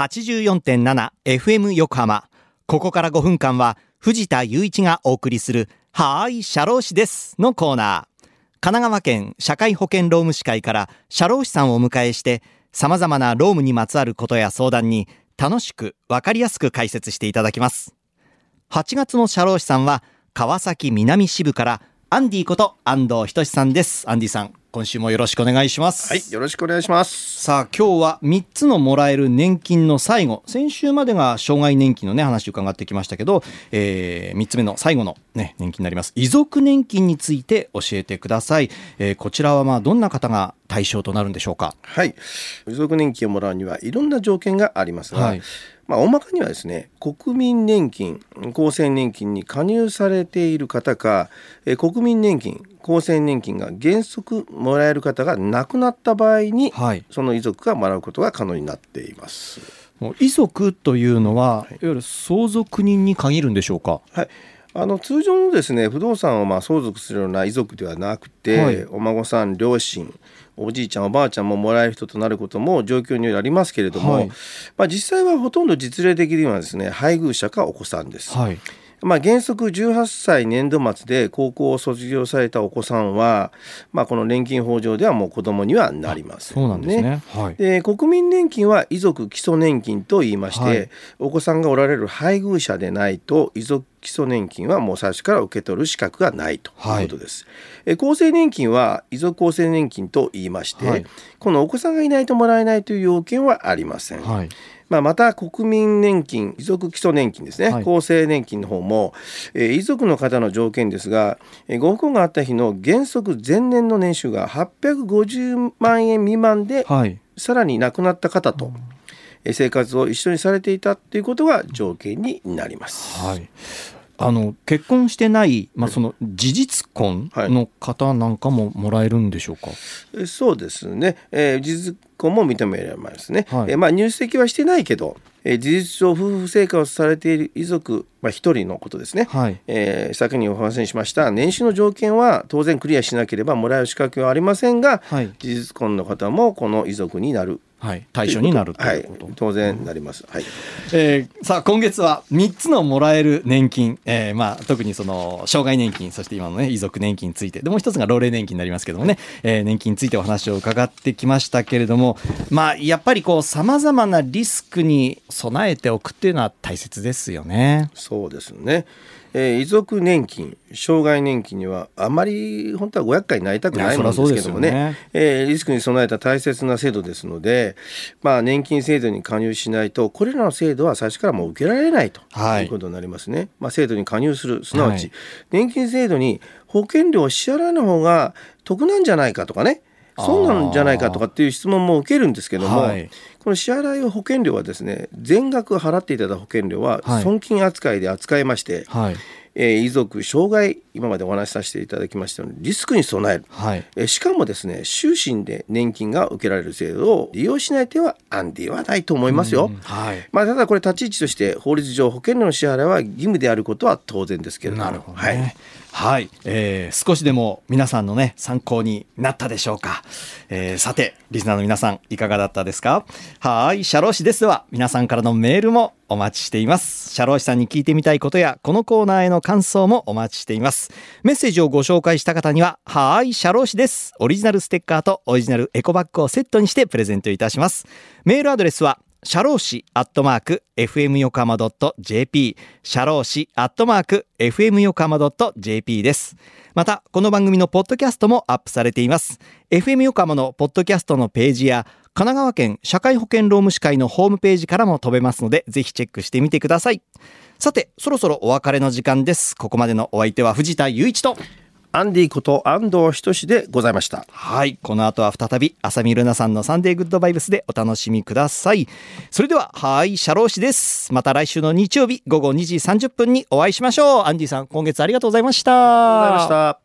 84.7FM 横浜。ここから5分間は藤田雄一がお送りするはーい、社労士ですのコーナー。神奈川県社会保険労務士会から社労士さんをお迎えして様々な労務にまつわることや相談に楽しくわかりやすく解説していただきます。8月の社労士さんは川崎南支部からアンディこと安藤仁さんです。アンディさん、今週もよろしくお願いします。はい、よろしくお願いします。さあ今日は3つのもらえる年金の最後先週までが障害年金のね話伺ってきましたけど、え3つ目の最後の、ね、年金になります遺族年金について教えてください、えーこちらはまあどんな方が対象となるんでしょうか？はい、遺族年金をもらうにはいろんな条件がありますが、はい。まあ大まかにはですね、国民年金、厚生年金に加入されている方か、えー国民年金、厚生年金が原則もらえる方が亡くなった場合に、はい。その遺族がもらうことが可能になっています。遺族というのは、い、わゆる相続人に限るんでしょうか？はい。あの通常のですね不動産をまあ相続するような遺族ではなくて、はい。お孫さん両親おじいちゃんおばあちゃんももらえる人となることも状況によりありますけれども、はい。まあ、実際はほとんど実例できるのはですね配偶者かお子さんです。はい。まあ、原則18歳年度末で高校を卒業されたお子さんは、まあ、この年金法上ではもう子供にはなりません、そうなんですね。はい。で国民年金は遺族基礎年金と言いまして、はい。お子さんがおられる配偶者でないと遺族基礎年金はもう最初から受け取る資格がないということです。え厚生年金は遺族厚生年金と言いまして、はい。このお子さんがいないともらえないという要件はありません。はい。まあ、また国民年金遺族基礎年金ですね、はい。厚生年金の方も、えー遺族の方の条件ですが、えーご不幸があった日の原則前年の年収が850万円未満で、はい。さらに亡くなった方と、えー生活を一緒にされていたということが条件になります。はい。あの結婚してない、まあ、その事実婚の方なんかももらえるんでしょうか、えそうですね、えー事実婚も認められますね、はい。えーまあ、入籍はしてないけど、えー事実上夫婦生活をされている遺族、まあ、一人のことですね、はい。えー先にお話ししました。年収の条件は当然クリアしなければもらえる資格はありませんが、はい。事実婚の方もこの遺族になる。はい、対象になるとはいいうこと、当然なります、はい。えーさあ今月は3つのもらえる年金、えーまあ、特にその障害年金そして今の、ね、遺族年金について。でもう一つが老齢年金になりますけどもね、えー年金についてお話を伺ってきましたけれども、まあ、やっぱりこうさまざまなリスクに備えておくっていうのは大切ですよね。そうですね、えー遺族年金障害年金にはあまり本当はご厄介になりたくないものですけどもね。ね。えーリスクに備えた大切な制度ですので、まあ、年金制度に加入しないとこれらの制度は最初からもう受けられないとはい。いうことになりますね、まあ、制度に加入するすなわち、はい。年金制度に保険料を支払わない方が得なんじゃないかとかねそうなんじゃないかとかっていう質問も受けるんですけども、はい。この支払い保険料はですね全額払っていただいた保険料ははい。損金扱いで扱いまして、はい。えー遺族障害今までお話しさせていただきましたようにリスクに備える、はい。えーしかもですね終身で年金が受けられる制度を利用しない手はアンディはないと思いますよ。うんはい。まあ、ただこれ立ち位置として法律上保険料の支払いは義務であることは当然ですけれども。なるほどはい。ね。はい、えー少しでも皆さんのね参考になったでしょうか、えーさてリスナーの皆さんいかがだったですか？はい。社労士ですでは皆さんからのメールもお待ちしています。社労士さんに聞いてみたいことやこのコーナーへの感想もお待ちしています。メッセージをご紹介した方にははい。社労士です。オリジナルステッカーとオリジナルエコバッグをセットにしてプレゼントいたします。メールアドレスは社労士アットマーク FM 横浜 .jp 社労士アットマーク FM 横浜 .jp です。また、この番組のポッドキャストもアップされています。FM 横浜のポッドキャストのページや、神奈川県社会保険労務士会のホームページからも飛べますので、ぜひチェックしてみてください。さて、そろそろお別れの時間です。ここまでのお相手は藤田雄一と、アンディこと安藤仁でございました。はい。この後は再び、浅見ルナさんのサンデーグッドバイブスでお楽しみください。それでは、はい、社労士です。また来週の日曜日午後2時30分にお会いしましょう。アンディさん、今月ありがとうございました。ありがとうございました。